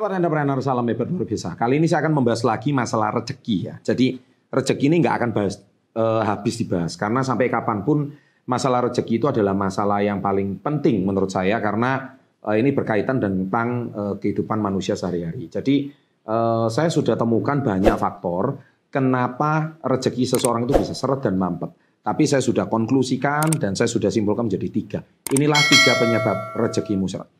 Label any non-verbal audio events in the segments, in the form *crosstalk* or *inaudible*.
Sahabat entrepreneur salam hebat luar biasa. Kali ini saya akan membahas lagi masalah rezeki ya. Jadi rezeki ini nggak akan bahas, eh, habis dibahas karena sampai kapan pun masalah rezeki itu adalah masalah yang paling penting menurut saya karena eh, ini berkaitan tentang eh, kehidupan manusia sehari-hari. Jadi eh, saya sudah temukan banyak faktor kenapa rezeki seseorang itu bisa seret dan mampet. Tapi saya sudah konklusikan dan saya sudah simpulkan menjadi tiga. Inilah tiga penyebab rezekimu seret.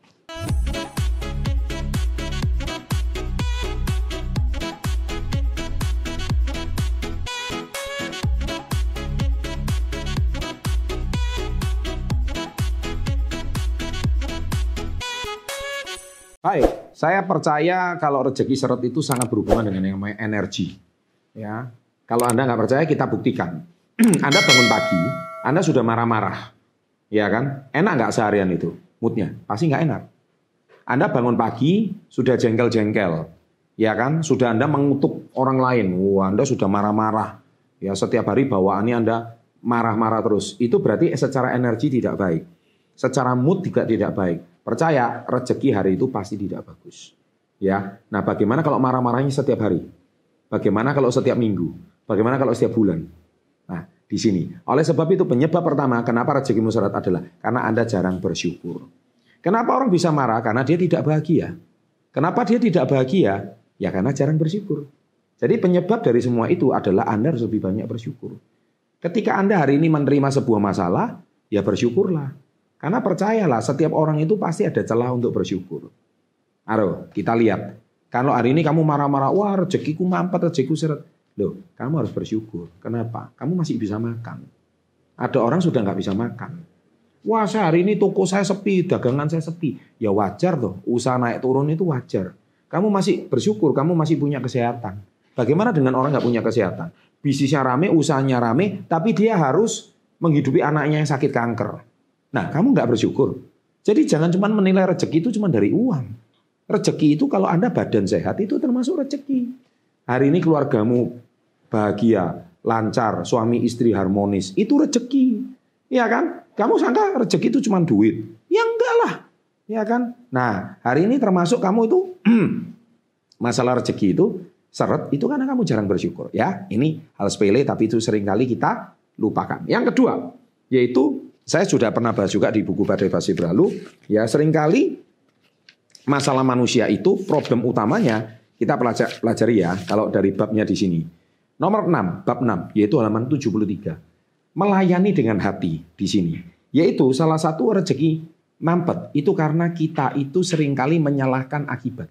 Hai, saya percaya kalau rezeki seret itu sangat berhubungan dengan yang namanya energi. Ya, kalau anda nggak percaya kita buktikan. *clears throat* anda bangun pagi, Anda sudah marah-marah, ya kan? Enak nggak seharian itu moodnya? Pasti nggak enak. Anda bangun pagi sudah jengkel-jengkel, ya kan? Sudah Anda mengutuk orang lain, wah Anda sudah marah-marah. Ya setiap hari bawaannya Anda marah-marah terus. Itu berarti secara energi tidak baik. Secara mood juga tidak baik. Percaya rezeki hari itu pasti tidak bagus. Ya. Nah, bagaimana kalau marah-marahnya setiap hari? Bagaimana kalau setiap minggu? Bagaimana kalau setiap bulan? Nah, di sini. Oleh sebab itu penyebab pertama kenapa rezekimu seret adalah karena Anda jarang bersyukur. Kenapa orang bisa marah? Karena dia tidak bahagia. Kenapa dia tidak bahagia? Ya karena jarang bersyukur. Jadi penyebab dari semua itu adalah Anda harus lebih banyak bersyukur. Ketika Anda hari ini menerima sebuah masalah, ya bersyukurlah. Karena percayalah, setiap orang itu pasti ada celah untuk bersyukur. Aro, kita lihat. Kalau hari ini kamu marah-marah, wah rezekiku mampet, rezekiku seret. Loh, kamu harus bersyukur. Kenapa? Kamu masih bisa makan. Ada orang sudah nggak bisa makan. Wah, saya hari ini toko saya sepi, dagangan saya sepi. Ya wajar tuh, usaha naik turun itu wajar. Kamu masih bersyukur, kamu masih punya kesehatan. Bagaimana dengan orang nggak punya kesehatan? Bisnisnya rame, usahanya rame, tapi dia harus menghidupi anaknya yang sakit kanker. Nah, kamu nggak bersyukur. Jadi jangan cuma menilai rezeki itu cuma dari uang. Rezeki itu kalau Anda badan sehat itu termasuk rezeki. Hari ini keluargamu bahagia, lancar, suami istri harmonis, itu rezeki. Ya kan? Kamu sangka rezeki itu cuma duit? Ya enggak lah. Ya kan? Nah, hari ini termasuk kamu itu *clears throat* masalah rezeki itu seret itu karena kamu jarang bersyukur ya. Ini hal sepele tapi itu sering kali kita lupakan. Yang kedua, yaitu saya sudah pernah bahas juga di buku Badai Basi Berlalu, ya sering kali masalah manusia itu problem utamanya kita pelajari ya kalau dari babnya di sini. Nomor 6, bab 6 yaitu halaman 73. Melayani dengan hati di sini. Yaitu salah satu rezeki mampet itu karena kita itu sering kali menyalahkan akibat.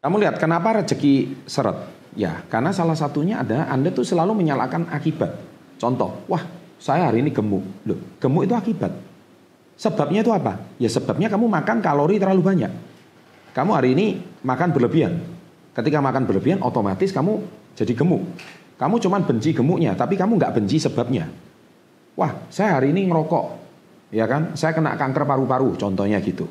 Kamu lihat kenapa rezeki seret? Ya, karena salah satunya ada Anda tuh selalu menyalahkan akibat. Contoh, wah saya hari ini gemuk. Loh, gemuk itu akibat. Sebabnya itu apa? Ya sebabnya kamu makan kalori terlalu banyak. Kamu hari ini makan berlebihan. Ketika makan berlebihan, otomatis kamu jadi gemuk. Kamu cuma benci gemuknya, tapi kamu nggak benci sebabnya. Wah, saya hari ini ngerokok. Ya kan? Saya kena kanker paru-paru, contohnya gitu.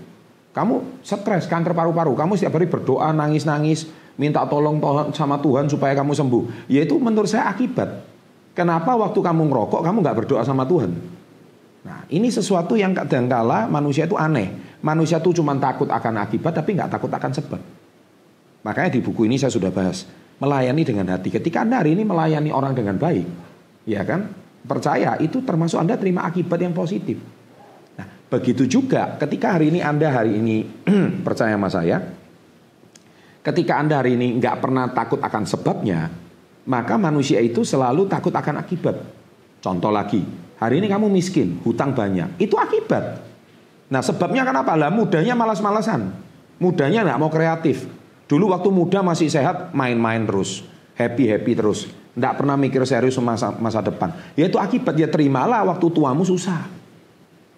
Kamu stres, kanker paru-paru. Kamu setiap hari berdoa, nangis-nangis, minta tolong sama Tuhan supaya kamu sembuh. Ya itu menurut saya akibat. Kenapa waktu kamu ngerokok kamu nggak berdoa sama Tuhan? Nah, ini sesuatu yang kadangkala manusia itu aneh. Manusia itu cuma takut akan akibat tapi nggak takut akan sebab. Makanya di buku ini saya sudah bahas melayani dengan hati. Ketika Anda hari ini melayani orang dengan baik, ya kan? Percaya itu termasuk Anda terima akibat yang positif. Nah, begitu juga ketika hari ini Anda hari ini *clears throat* percaya sama saya, ketika Anda hari ini nggak pernah takut akan sebabnya, maka manusia itu selalu takut akan akibat. Contoh lagi, hari ini kamu miskin, hutang banyak, itu akibat. Nah sebabnya kenapa? Lah mudanya malas-malasan, mudanya nggak mau kreatif. Dulu waktu muda masih sehat, main-main terus, happy-happy terus, nggak pernah mikir serius masa, masa depan. Ya itu akibat, ya terimalah waktu tuamu susah.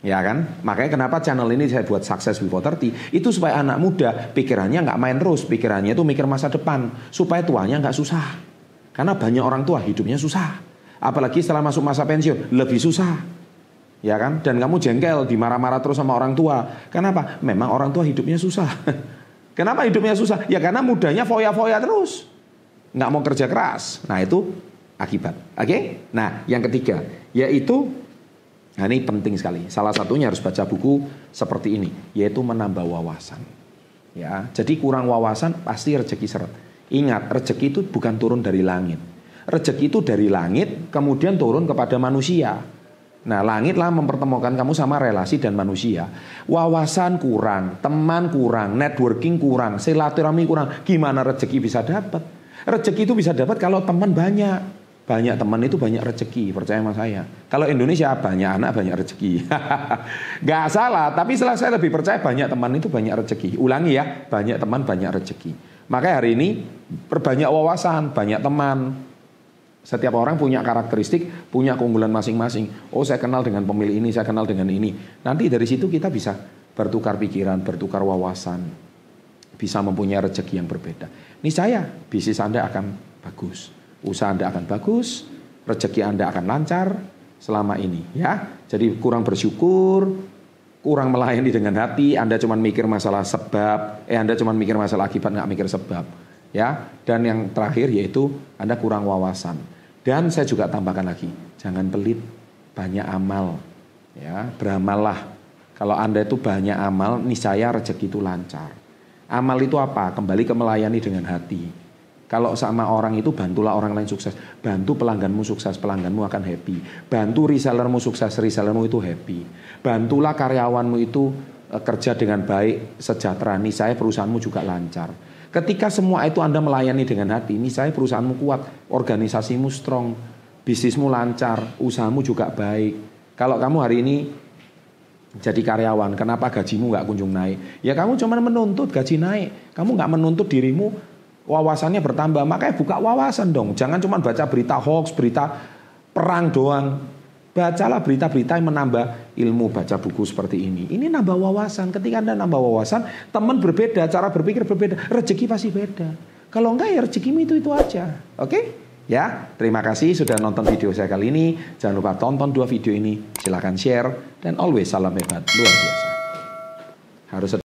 Ya kan? Makanya kenapa channel ini saya buat Success Before 30 Itu supaya anak muda pikirannya nggak main terus Pikirannya itu mikir masa depan Supaya tuanya nggak susah karena banyak orang tua hidupnya susah. Apalagi setelah masuk masa pensiun, lebih susah. Ya kan? Dan kamu jengkel, dimarah-marah terus sama orang tua. Kenapa? Memang orang tua hidupnya susah. *laughs* Kenapa hidupnya susah? Ya karena mudanya foya-foya terus. Nggak mau kerja keras. Nah itu akibat. Oke? Okay? Nah yang ketiga, yaitu Nah ini penting sekali. Salah satunya harus baca buku seperti ini, yaitu menambah wawasan. Ya, jadi kurang wawasan pasti rezeki seret. Ingat, rezeki itu bukan turun dari langit. Rezeki itu dari langit kemudian turun kepada manusia. Nah, langitlah mempertemukan kamu sama relasi dan manusia. Wawasan kurang, teman kurang, networking kurang, silaturahmi kurang. Gimana rezeki bisa dapat? Rezeki itu bisa dapat kalau teman banyak. Banyak teman itu banyak rezeki, percaya sama saya. Kalau Indonesia banyak anak banyak rezeki. *laughs* Gak salah, tapi setelah saya lebih percaya banyak teman itu banyak rezeki. Ulangi ya, banyak teman banyak rezeki. Makanya hari ini perbanyak wawasan, banyak teman. Setiap orang punya karakteristik, punya keunggulan masing-masing. Oh saya kenal dengan pemilih ini, saya kenal dengan ini. Nanti dari situ kita bisa bertukar pikiran, bertukar wawasan. Bisa mempunyai rezeki yang berbeda. Ini saya, bisnis Anda akan bagus usaha Anda akan bagus, rezeki Anda akan lancar selama ini ya. Jadi kurang bersyukur, kurang melayani dengan hati, Anda cuma mikir masalah sebab, eh Anda cuma mikir masalah akibat nggak mikir sebab ya. Dan yang terakhir yaitu Anda kurang wawasan. Dan saya juga tambahkan lagi, jangan pelit, banyak amal ya, beramallah. Kalau Anda itu banyak amal, niscaya rezeki itu lancar. Amal itu apa? Kembali ke melayani dengan hati. Kalau sama orang itu bantulah orang lain sukses. Bantu pelangganmu sukses, pelangganmu akan happy. Bantu resellermu sukses, resellermu itu happy. Bantulah karyawanmu itu eh, kerja dengan baik, sejahtera. Nih saya perusahaanmu juga lancar. Ketika semua itu Anda melayani dengan hati, ini saya perusahaanmu kuat, organisasimu strong, bisnismu lancar, usahamu juga baik. Kalau kamu hari ini jadi karyawan, kenapa gajimu nggak kunjung naik? Ya kamu cuma menuntut gaji naik, kamu nggak menuntut dirimu wawasannya bertambah. Makanya buka wawasan dong. Jangan cuma baca berita hoax, berita perang doang. Bacalah berita-berita yang menambah ilmu, baca buku seperti ini. Ini nambah wawasan. Ketika Anda nambah wawasan, teman berbeda, cara berpikir berbeda, rezeki pasti beda. Kalau enggak ya rezekimu itu-itu aja. Oke? Okay? Ya, terima kasih sudah nonton video saya kali ini. Jangan lupa tonton dua video ini. Silahkan share. Dan always salam hebat. Luar biasa. Harus